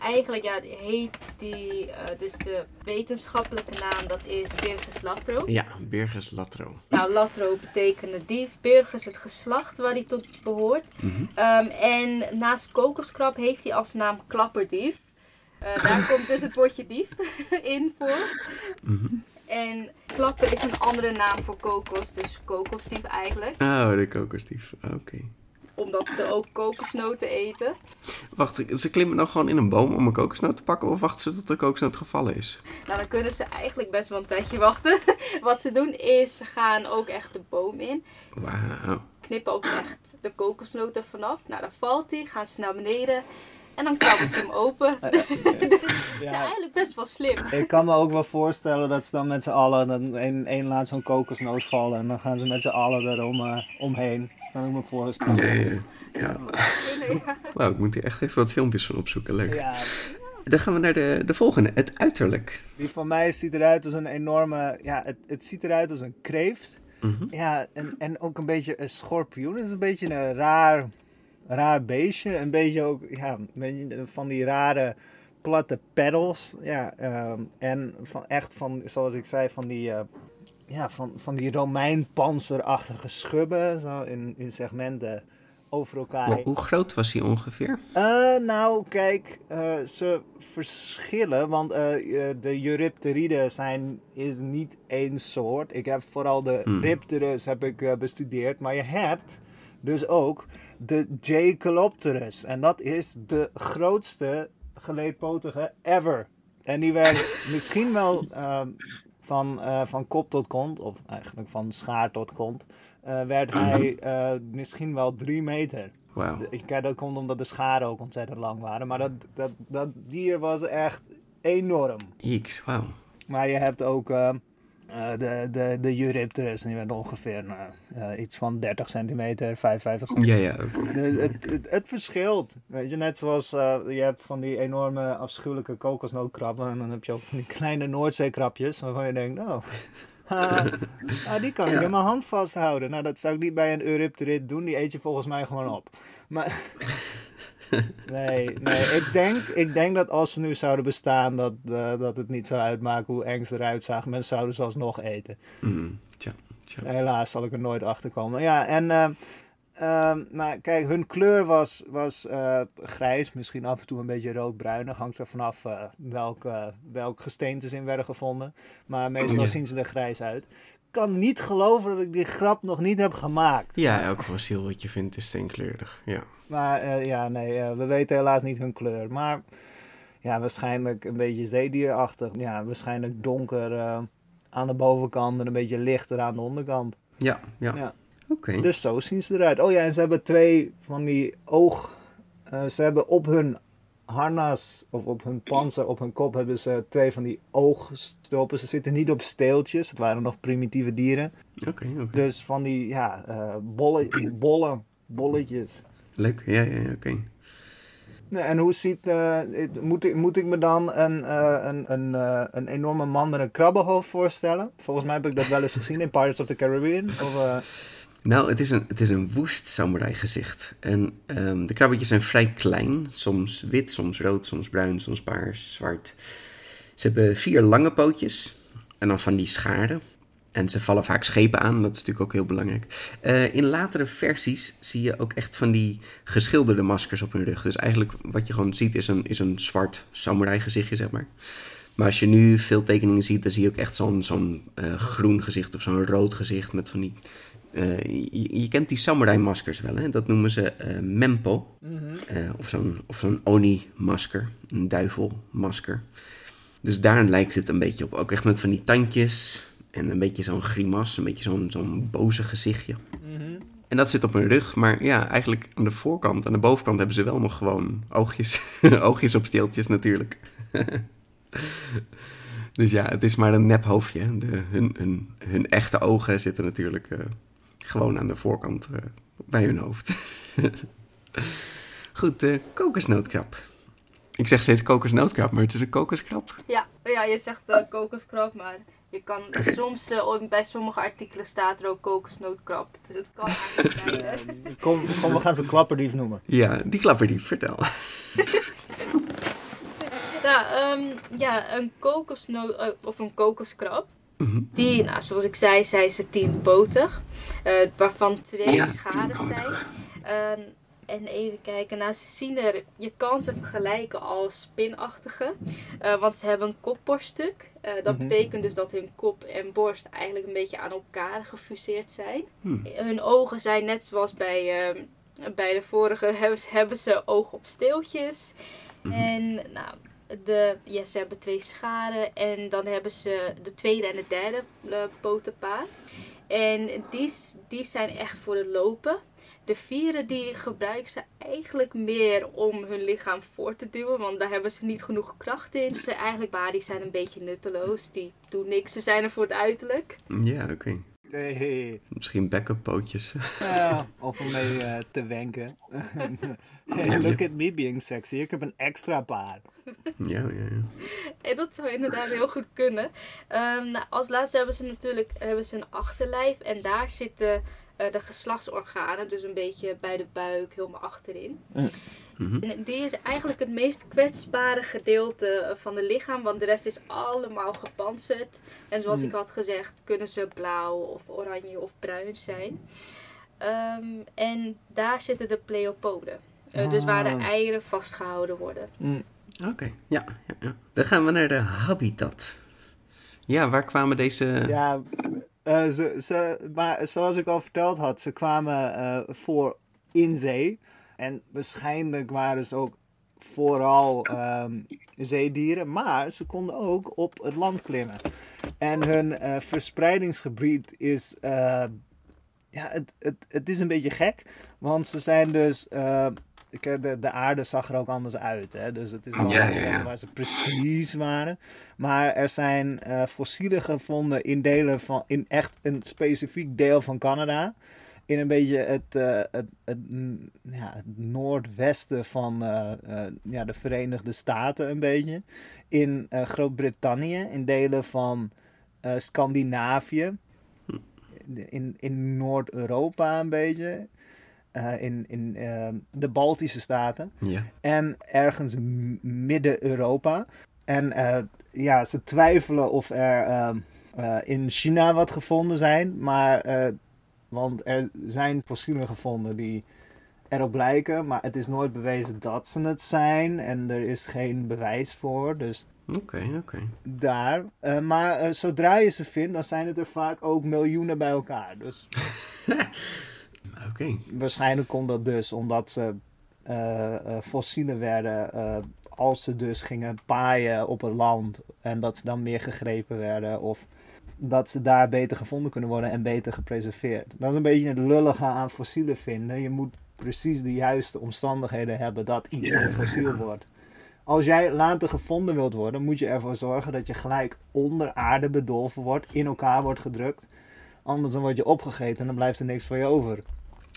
eigenlijk ja, heet die, eh, dus de wetenschappelijke naam dat is Birgus latro. ja, Birgus latro. Nou, latro betekende dief. Birgus het geslacht waar hij tot behoort. Ehm, en naast kokoskrab heeft hij als naam klapperdief. Eh, daar komt dus het woordje dief [laughs] in voor. En klapper is een andere naam voor kokos, dus kokosdief eigenlijk. Oh, de kokosdief. Oké. Omdat ze ook kokosnoten eten. Wacht, ze klimmen dan gewoon in een boom om een kokosnoot te pakken of wachten ze tot de kokosnoot gevallen is? Nou, dan kunnen ze eigenlijk best wel een tijdje wachten. [laughs] Wat ze doen is, ze gaan ook echt de boom in. Wauw. Knippen ook echt de kokosnoten vanaf. Nou, dan valt hij, gaan ze naar beneden. En dan krabben ze hem open. Ze zijn [laughs] eigenlijk best wel slim. Ik kan me ook wel voorstellen dat ze dan met z'n allen dan één, één laat zo'n kokosnoot vallen. En dan gaan ze met z'n allen erom eh, omheen. Kan ik me voorstellen. Ja, ja. [laughs] Wauw, ik moet hier echt even wat filmpjes van opzoeken. Leuk. Ja, Dan gaan we naar de, de volgende, het uiterlijk. die van mij ziet eruit als een enorme... Ja, het, het ziet eruit als een kreeft. Mhm. Ja, en, en ook een beetje een schorpioen. Het is een beetje een raar, raar beestje. Een beetje ook, ja, van die rare platte pedals. Ja, ehm, en van, echt van, zoals ik zei, van die, eh, ja, van, van die Romeinpanzerachtige schubben. Zo in, in segmenten over elkaar Hoe, groot was hij ongeveer? Eh, nou, kijk, eh, ze verschillen, want eh, de Eurypteriden zijn is niet één soort. Ik heb vooral de Hmm. Ripterus heb ik bestudeerd, maar je hebt dus ook de Jacalopterus en dat is de grootste geleedpotige ever. En die werd [laughs] misschien wel ehm, van, eh, van kop tot kont, of eigenlijk van schaar tot kont, eh, werd hij eh, misschien wel drie meter. Ik kijk, dat komt omdat de scharen ook ontzettend lang waren. Maar dat, dat, dat dier was echt enorm. X, wauw. Maar je hebt ook eh, eh, de, de, de die werd ongeveer nou, eh, iets van 30 centimeter, 55 centimeter. Ja, ja. De- het, het, het verschilt. Weet je, net zoals eh, je hebt van die enorme afschuwelijke kokosnootkrabben. En dan heb je ook van die kleine Noordzeekrabjes. Waarvan je denkt, oh, [laughs] ah, die kan ik in mijn hand vasthouden. Nou, dat zou ik niet bij een Eurypterid doen. Die eet je volgens mij gewoon op. Maar... Nee, nee. Ik denk, ik denk dat als ze nu zouden bestaan, dat, eh, dat het niet zou uitmaken hoe eng ze eruit zagen. Mensen zouden ze alsnog eten. Mm, tja, tja. Helaas zal ik er nooit achter komen. Ja, en eh, Ehm, nou, kijk, hun kleur was, was eh, grijs, misschien af en toe een beetje roodbruinig. Hangt er vanaf uh, welk, welk gesteente ze in werden gevonden. Maar meestal Ja. zien ze er grijs uit. Ik kan niet geloven dat ik die grap nog niet heb gemaakt. Ja, elk fossiel wat je vindt is steenkleurig. Ja. Maar eh, ja, nee, eh, we weten helaas niet hun kleur. Maar ja, waarschijnlijk een beetje zeedierachtig. Ja, waarschijnlijk donker eh, aan de bovenkant en een beetje lichter aan de onderkant. Ja, ja. Ja. Oké. Dus zo zien ze eruit. Oh ja, en ze hebben twee van die oog... ze hebben op hun harnas, of op hun panzer, op hun kop hebben ze twee van die oogstolpen. Ze zitten niet op steeltjes, het waren nog primitieve dieren. Oké, oké. Dus van die, ja, eh bolle, bolle, bolletjes. Leuk. Ja, ja, oké. En hoe ziet, eh, het- moet, ik, moet ik me dan een, eh, een, een, een enorme man met een krabbenhoofd voorstellen? Volgens mij heb ik dat wel eens gezien in Pirates of the Caribbean. Of, Nou, het is een, het is een woest samurai gezicht. En ehm, de krabbetjes zijn vrij klein. Soms wit, soms rood, soms bruin, soms paars, zwart. Ze hebben vier lange pootjes. En dan van die scharen. En ze vallen vaak schepen aan, dat is natuurlijk ook heel belangrijk. Eh, in latere versies zie je ook echt van die geschilderde maskers op hun rug. Dus eigenlijk wat je gewoon ziet is een, is een zwart samurai gezichtje, zeg maar. Maar als je nu veel tekeningen ziet, dan zie je ook echt zo'n zo'n eh, groen gezicht of zo'n rood gezicht met van die... eh, je, je kent die samurai-maskers wel, hè? Dat noemen ze eh, mempo. Eh, of zo'n of zo'n oni-masker, een duivelmasker. Dus daar lijkt het een beetje op. Ook echt met van die tandjes en een beetje zo'n grimas, een beetje zo'n zo'n boze gezichtje. En dat zit op hun rug, maar ja, eigenlijk aan de voorkant, aan de bovenkant hebben ze wel nog gewoon oogjes, [laughs] oogjes op steeltjes natuurlijk. [laughs] dus ja, het is maar een nep hoofdje. De, hun, hun, hun echte ogen zitten natuurlijk gewoon aan de voorkant eh, bij hun hoofd. [laughs] Goed, eh kokosnootkrab. Ik zeg steeds kokosnootkrab, maar het is een kokoskrab. Ja, ja je zegt eh, kokoskrab, maar je kan soms, op- bij sommige artikelen staat er ook kokosnootkrab. Dus het kan [laughs] eigenlijk kom, kom, we gaan ze klapperdief noemen. Ja, die klapperdief, vertel. [laughs] Ja, ehm, ja, een kokosnoot of een kokoskrab. Mhm. Die, nou, zoals ik zei, zijn ze tienpotig. eh waarvan twee Ja, schades zijn. Ehm, en even kijken, nou, ze zien er, je kan ze vergelijken als spinachtige. eh, want ze hebben een kopborststuk. Eh, dat Mhm. betekent dus dat hun kop en borst eigenlijk een beetje aan elkaar gefuseerd zijn. Hmm. Hun ogen zijn net zoals bij, ehm, bij de vorige, hebben [laughs] ze, hebben ze oog op steeltjes. En nou, de, ja, ze hebben twee scharen en dan hebben ze de tweede en de derde eh, potenpaar. En die, die zijn echt voor het lopen. De vierde die gebruiken ze eigenlijk meer om hun lichaam voor te duwen, want daar hebben ze niet genoeg kracht in. Ze eigenlijk maar die zijn een beetje nutteloos. Die doen niks. Ze zijn er voor het uiterlijk. Ja, oké. Hey, hey. Misschien backup pootjes. Ja, [laughs] of om mee eh, te wenken. [laughs] hey, look at me being sexy. Ik heb een extra paar. ja, ja, ja. En dat zou inderdaad heel goed kunnen. Ehm, nou, als laatste hebben ze natuurlijk hebben ze een achterlijf. En daar zitten eh, de geslachtsorganen. Dus een beetje bij de buik, helemaal achterin. Mhm. En die is eigenlijk het meest kwetsbare gedeelte van het lichaam. Want de rest is allemaal gepantserd. En zoals ik had gezegd, kunnen ze blauw of oranje of bruin zijn. Ehm, en daar zitten de pleopoden. Eh, Dus waar de Ah. eieren vastgehouden worden. Mm. Oké, ja, ja, ja. Dan gaan we naar de habitat. Ja, waar kwamen deze... Ja, eh, ze, ze, maar zoals ik al verteld had, ze kwamen eh, voor in zee. En waarschijnlijk waren ze ook vooral ehm, zeedieren, maar ze konden ook op het land klimmen. En hun eh, verspreidingsgebied is, eh, ja, het, het, het is een beetje gek, want ze zijn dus, eh, ik, heb- de, de aarde zag er ook anders uit, hè? dus het is wel Ja, ja, zeggen ja. waar ze precies waren. Maar er zijn eh, fossielen gevonden in delen van, in echt een specifiek deel van Canada. In een beetje het, eh, het, het, ja, het noordwesten van eh, eh, ja, de Verenigde Staten een beetje. In Groot-Brittannië, in delen van Scandinavië. In, in Noord-Europa een beetje. In in de Baltische Staten Ja. en ergens midden-Europa. En ja, ze twijfelen of er in China wat gevonden zijn, maar Want er zijn fossielen gevonden die erop lijken, maar het is nooit bewezen dat ze het zijn. En er is geen bewijs voor. Dus Oké, oké. daar. Eh, maar eh, zodra je ze vindt, dan zijn het er vaak ook miljoenen bij elkaar. Dus [laughs] Oké. waarschijnlijk komt dat dus omdat ze eh, fossielen werden. als ze dus gingen paaien op het land. En dat ze dan meer gegrepen werden. Of dat ze daar beter gevonden kunnen worden en beter gepreserveerd. Dat is een beetje het lullige aan fossielen vinden. Je moet precies de juiste omstandigheden hebben dat iets Ja, een fossiel wordt. Als jij later gevonden wilt worden, moet je ervoor zorgen dat je gelijk onder aarde bedolven wordt, in elkaar wordt gedrukt. Anders dan word je opgegeten en dan blijft er niks van je over.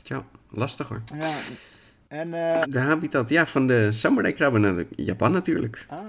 Tja, lastig hoor. Ja. En, eh, De habitat, ja, van de samurai krabben naar Japan natuurlijk. ah,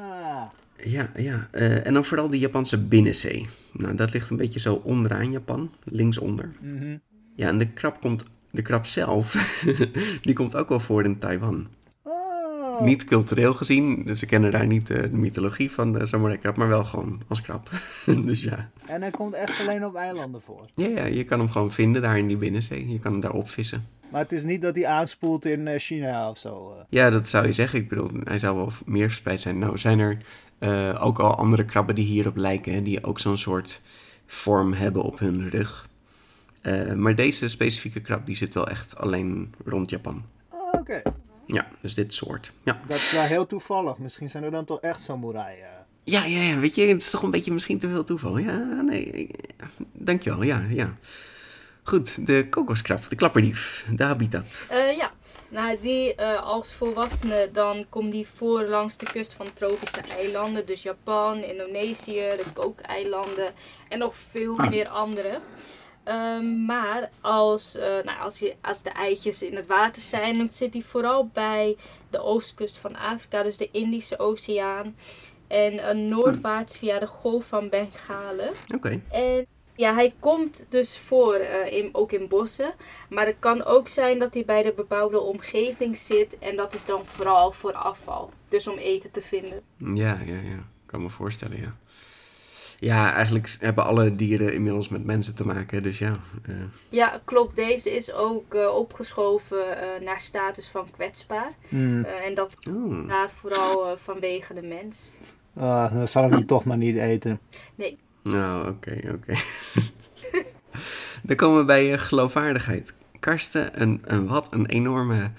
Ja, ja. eh, en dan vooral de Japanse binnenzee. Nou, dat ligt een beetje zo onderaan Japan, linksonder. mhm. Ja, en de krab komt, de krab zelf, [laughs] die komt ook wel voor in Taiwan. Oh. Niet cultureel gezien, dus ze kennen daar niet eh, de mythologie van de samurai krab, maar wel gewoon als krab. [laughs] dus ja. En hij komt echt alleen op eilanden voor. ja, ja, je kan hem gewoon vinden daar in die binnenzee. Je kan hem daar opvissen. Maar het is niet dat hij aanspoelt in eh, China of zo. eh. Ja, dat zou je zeggen. Ik bedoel, hij zou wel meer verspreid zijn. Nou, zijn er eh, ook al andere krabben die hierop lijken, hè, die ook zo'n soort vorm hebben op hun rug. Maar deze specifieke krab, die zit wel echt alleen rond Japan. Oh, Oké, Ja, dus dit soort. Ja. dat is wel heel toevallig. Misschien zijn er dan toch echt samurai. Ja, ja, ja, weet je, het is toch een beetje misschien te veel toeval. Ja, nee, ik- dankjewel, ja, ja. Goed, de kokoskrab, de klapperdief, de habitat. Eh, ja, nou die eh, als volwassene dan komt die voor langs de kust van tropische eilanden. Dus Japan, Indonesië, de Kookeilanden en nog veel meer andere. Ehm, maar als, eh, nou, als, je, als de eitjes in het water zijn, dan zit die vooral bij de oostkust van Afrika, dus de Indische Oceaan. En eh, noordwaarts via de golf van Bengalen. Oké, En ja, hij komt dus voor, eh, in, ook in bossen. Maar het kan ook zijn dat hij bij de bebouwde omgeving zit. En dat is dan vooral voor afval. Dus om eten te vinden. ja, ja, ja, kan me voorstellen, ja. Ja, eigenlijk hebben alle dieren inmiddels met mensen te maken, dus ja. eh, Ja, klopt. Deze is ook eh, opgeschoven eh, naar status van kwetsbaar. Hmm. Eh, en dat oh. gaat vooral eh, vanwege de mens. Ah, dan zal ik hem [clears throat] toch maar niet eten. Nee, Nou, oké, oké. [laughs] Dan komen we bij eh, geloofwaardigheid. Karsten, een, een wat? Een enorme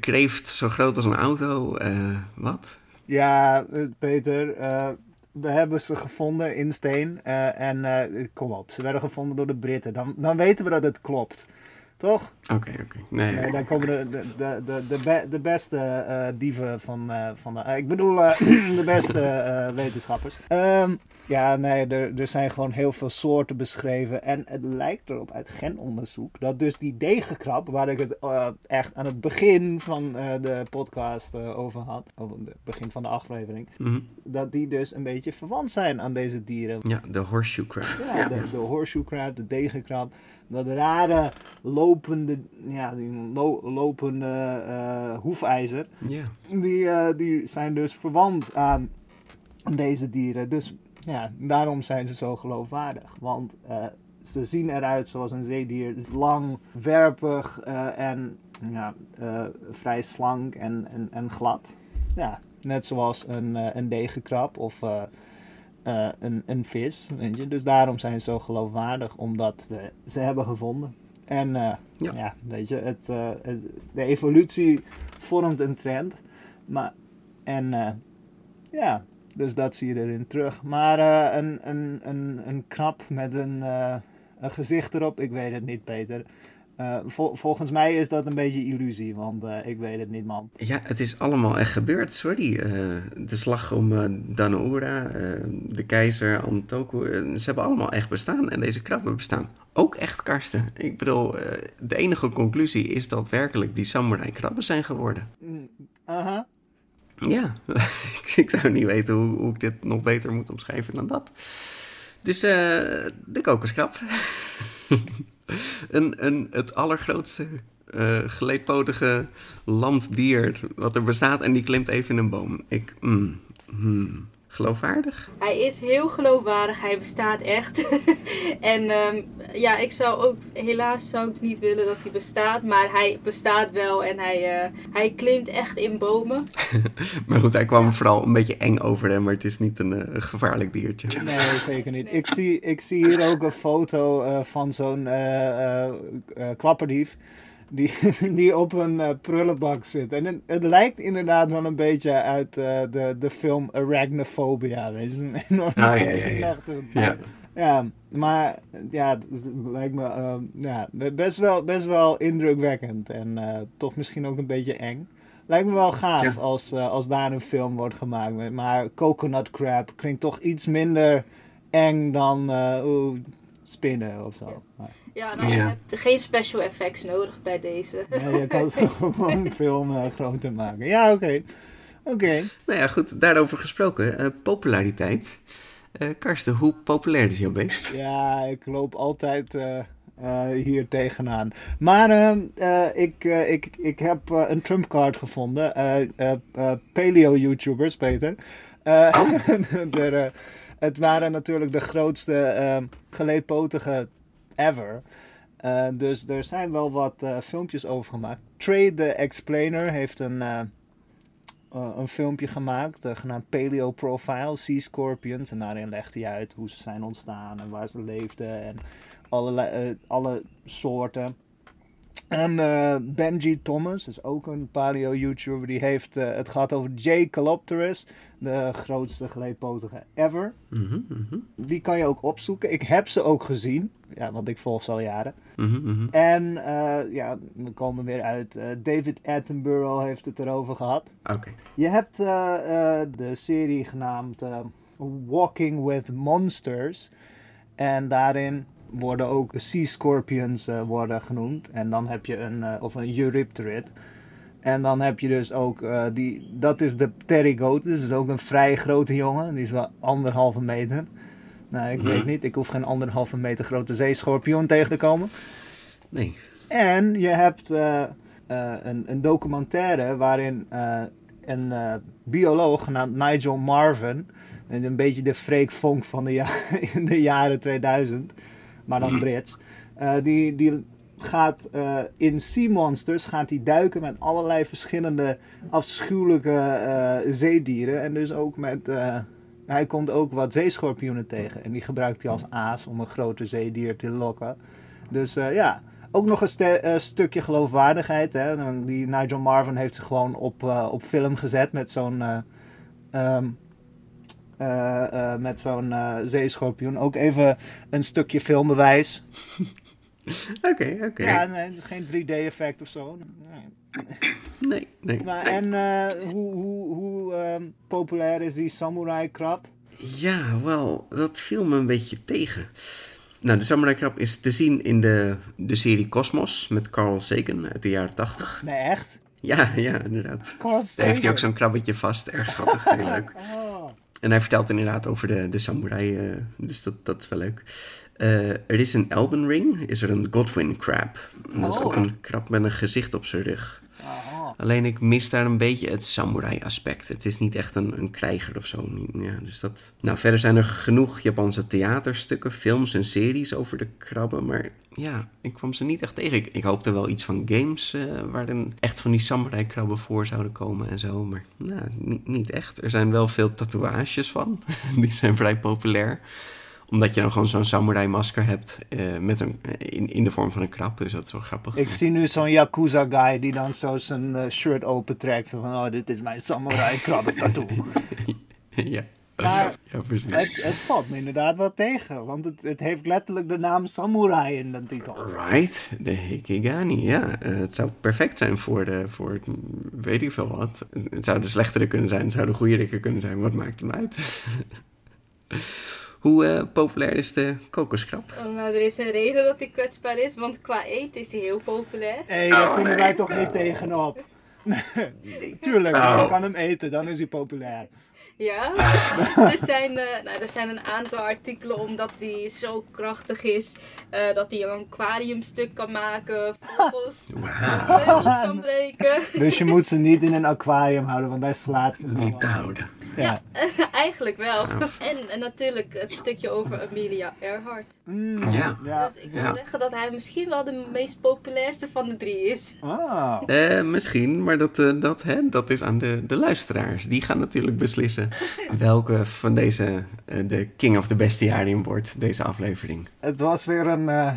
kreeft zo groot als een auto. eh, wat? Ja, eh, Peter, we hebben ze gevonden in steen. en kom op, ze werden gevonden door de Britten. Dan, dan weten we dat het klopt. Toch? Oké, oké. Nee, Nee, dan komen de, de, de, de, de, be- de beste eh, dieven van, eh, van de... ik bedoel, eh, [clears throat] de beste wetenschappers. Ehm, ja, nee, er, er zijn gewoon heel veel soorten beschreven. En het lijkt erop uit genonderzoek dat dus die degenkrab, waar ik het echt aan het begin van de podcast over had, of het begin van de aflevering, Mhm. dat die dus een beetje verwant zijn aan deze dieren. Ja, de horseshoe crab. Ja, de, de horseshoe crab, de degenkrab. Dat rare lopende, ja, die lo- lopende eh, hoefijzer. Die, eh, die zijn dus verwant aan deze dieren. Dus ja, daarom zijn ze zo geloofwaardig. Want eh, ze zien eruit zoals een zeedier. Lang, werpig en ja, vrij slank en, en, en glad. Ja, net zoals een, een degenkrab of eh, een, een vis. Weet je? Dus daarom zijn ze zo geloofwaardig, omdat we ze hebben gevonden. En eh, Ja. ja. weet je, het, eh, het- de evolutie vormt een trend. Maar, en ja, dus dat zie je erin terug. Maar een, een, een, een knap met een, een gezicht erop, ik weet het niet, Peter. Eh, vol- volgens mij is dat een beetje illusie, want eh, ik weet het niet, man. ja, het is allemaal echt gebeurd, sorry. Eh, de slag om Danaura, de keizer, Antoku, ze hebben allemaal echt bestaan. En deze krabben bestaan ook echt, Karsten. Ik bedoel, de enige conclusie is dat werkelijk die samurai krabben zijn geworden. Mm, Aha. Ja, [laughs] ik, ik zou niet weten hoe, hoe ik dit nog beter moet omschrijven dan dat. Dus de kokoskrab. [laughs] [laughs] een, een, het allergrootste geleedpotige landdier wat er bestaat en die klimt even in een boom. Ik, mm, hmm. Geloofwaardig? Hij is heel geloofwaardig, hij bestaat echt. [laughs] en ehm, ja, ik zou ook, helaas zou ik niet willen dat hij bestaat, maar hij bestaat wel en hij, eh, hij klimt echt in bomen. [laughs] Maar goed, hij kwam vooral een beetje eng over hem, maar het is niet een eh, gevaarlijk diertje. Nee, [laughs] zeker niet. Ik zie, ik zie hier ook een foto eh, van zo'n eh, eh, eh, klapperdief. Die, [laughs] die op een eh, prullenbak zit. En het, het lijkt inderdaad wel een beetje uit eh, de, de film Arachnophobia. Weet je? [laughs] Een enorm Ah, ja, ja, ja. Ja. Ja, maar ja, het lijkt me eh, ja, best, wel, best wel indrukwekkend. En eh, toch misschien ook een beetje eng. Lijkt me wel gaaf Ja. als, als daar een film wordt gemaakt. met- Maar Coconut Crab klinkt toch iets minder eng dan eh, oeh, spinnen of zo. Maar, Ja, nou, Ja. je hebt geen special effects nodig bij deze. nee, je kan [laughs] zo gewoon een film eh, groter maken. Ja, oké. Oké. Nou ja, goed, daarover gesproken. eh, populariteit. Eh Karsten, hoe populair is jouw beest? Ja, ik loop altijd eh, eh, hier tegenaan. Maar eh, eh, ik, eh, ik, ik heb een Trumpcard gevonden. Eh, eh, eh, Paleo-YouTubers, Peter. Eh, [laughs] het waren natuurlijk de grootste eh geleedpotige ever. Eh, dus er zijn wel wat eh, filmpjes over gemaakt. Trade the Explainer heeft een, eh, een filmpje gemaakt, genaamd Paleo Profile, Sea Scorpions. En daarin legt hij uit hoe ze zijn ontstaan en waar ze leefden en allerlei, alle soorten. En eh, Benji Thomas is ook een paleo-YouTuber. Die heeft eh, het gehad over J. Calopterus, de grootste geleedpotige ever. Mhm, mhm, Die kan je ook opzoeken. Ik heb ze ook gezien, ja, want ik volg ze al jaren. mhm. En eh, ja, we komen weer uit. David Attenborough heeft het erover gehad. Oké. Je hebt de serie genaamd Walking with Monsters. En daarin worden ook Sea Scorpions eh, worden genoemd. En dan heb je een, eh, of een Eurypterid. En dan heb je dus ook, eh, die, dat is de Pterygotus. Is ook een vrij grote jongen. Die is wel anderhalve meter. Nou, ik Mhm. weet niet. Ik hoef geen anderhalve meter grote zeeschorpioen tegen te komen. Nee. En je hebt een, een documentaire waarin een bioloog genaamd Nigel Marvin, en een beetje de Freek Vonk van de, ja [laughs] de jaren 2000, maar dan Brits, eh, die, die gaat eh, in Sea Monsters gaat hij duiken met allerlei verschillende afschuwelijke eh, zeedieren en dus ook met... hij komt ook wat zeeschorpioenen tegen en die gebruikt hij als aas om een groter zeedier te lokken. Dus ja, ook nog een stukje geloofwaardigheid. Hè? Die Nigel Marvin heeft ze gewoon op, op film gezet met zo'n eh, ehm, eh, eh, met zo'n eh, zeeschorpioen. Ook even een stukje filmbewijs. [laughs] Oké, oké. Ja, nee, geen 3D-effect of zo. Nee. Nee, nee. Maar, en eh, hoe, hoe, hoe ehm, populair is die samurai krab? Ja, wel, dat viel me een beetje tegen. Nou, de Samurai Krab is te zien in de, de serie Cosmos met Carl Sagan uit de jaren 80. Nee, echt? Ja, ja, inderdaad. Carl Daar heeft hij ook zo'n krabbetje vast, erg schattig, heel leuk. [laughs] Oh. En hij vertelt inderdaad over de, de samurai, eh, dus dat, dat is wel leuk. Eh, er is een Elden Ring, is er een Godwin crab. Dat is Oh. ook een krab met een gezicht op zijn rug. Alleen ik mis daar een beetje het samurai aspect. Het is niet echt een, een krijger of zo. Ja, dus dat... Nou, verder zijn er genoeg Japanse theaterstukken, films en series over de krabben. Maar ja, ik kwam ze niet echt tegen. Ik, hoopte wel iets van games eh, waarin echt van die samurai krabben voor zouden komen en zo. Maar nou, niet, niet echt. Er zijn wel veel tatoeages van. [laughs] Die zijn vrij populair omdat je dan gewoon zo'n samurai masker hebt eh, met een, in, in de vorm van een krab. Dus dat is wel grappig. Ik zie nu zo'n Yakuza guy die dan zo zijn eh, shirt opentrekt. Zo van, oh, dit is mijn samurai krabben tattoo. [laughs] ja. Maar ja, precies. het, het valt me inderdaad wel tegen. Want het, het heeft letterlijk de naam samurai in de titel. Right, de Hikigani, ja. Eh, het zou perfect zijn voor, de, voor weet ik veel wat. Het zou de slechtere kunnen zijn, het zou de goede kunnen zijn. Wat maakt het uit? [laughs] Hoe eh, populair is de kokoskrab? Oh, nou, er is een reden dat hij kwetsbaar is, want qua eten is hij heel populair. Hé, daar kunnen wij toch niet tegenop? [laughs] Nee, tuurlijk, Oh. je kan hem eten, dan is hij populair. Ja, [laughs] er zijn, eh, nou, er zijn een aantal artikelen omdat hij zo krachtig is eh, dat hij een aquariumstuk kan maken, vogels, vleugels kan breken. Dus je moet ze niet in een aquarium houden, want hij slaat ze Niet te houden. Ja. [laughs] Eigenlijk wel. En, en natuurlijk het stukje over Amelia Earhart. Mm, Ja. ja. Dus ik zou Ja. zeggen dat hij misschien wel de meest populairste van de drie is. Ah. Eh, misschien, maar dat, eh, dat, hè, dat is aan de, de luisteraars. Die gaan natuurlijk beslissen [laughs] welke van deze eh, de King of the Bestiarium wordt, deze aflevering. Het was weer een, eh,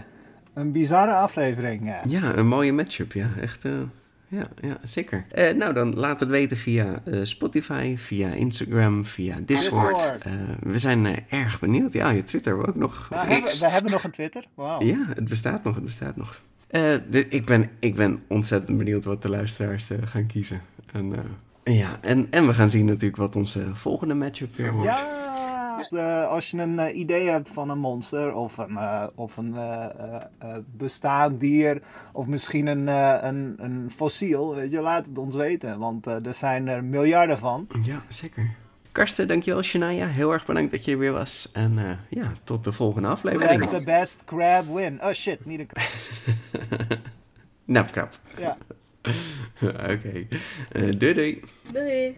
een bizarre aflevering. ja. Ja, een mooie matchup, ja. Echt, eh, ja, ja, zeker. Eh, nou, dan laat het weten via eh, Spotify, via Instagram, via Discord. Discord. Eh, we zijn erg benieuwd. Ja, je Twitter ook nog. Nou, hebben, we hebben nog een Twitter. Wauw. Ja, het bestaat nog, het bestaat nog. Eh, de- ik, ben, ik ben ontzettend benieuwd wat de luisteraars eh, gaan kiezen. En, eh, ja, en, en we gaan zien natuurlijk wat onze volgende matchup weer wordt. Ja, als, de- als je een eh, idee hebt van een monster of een, eh, of een eh, bestaand dier of misschien een, eh, een, een fossiel, weet je, laat het ons weten, want er zijn er miljarden van. Ja, zeker. Karsten, dankjewel. Shania, heel erg bedankt dat je er weer was. En eh, ja, tot de volgende aflevering. Let the best crab win. Oh shit, niet een crab. [laughs] Ja. [laughs] Oké. Doei doei. Doei!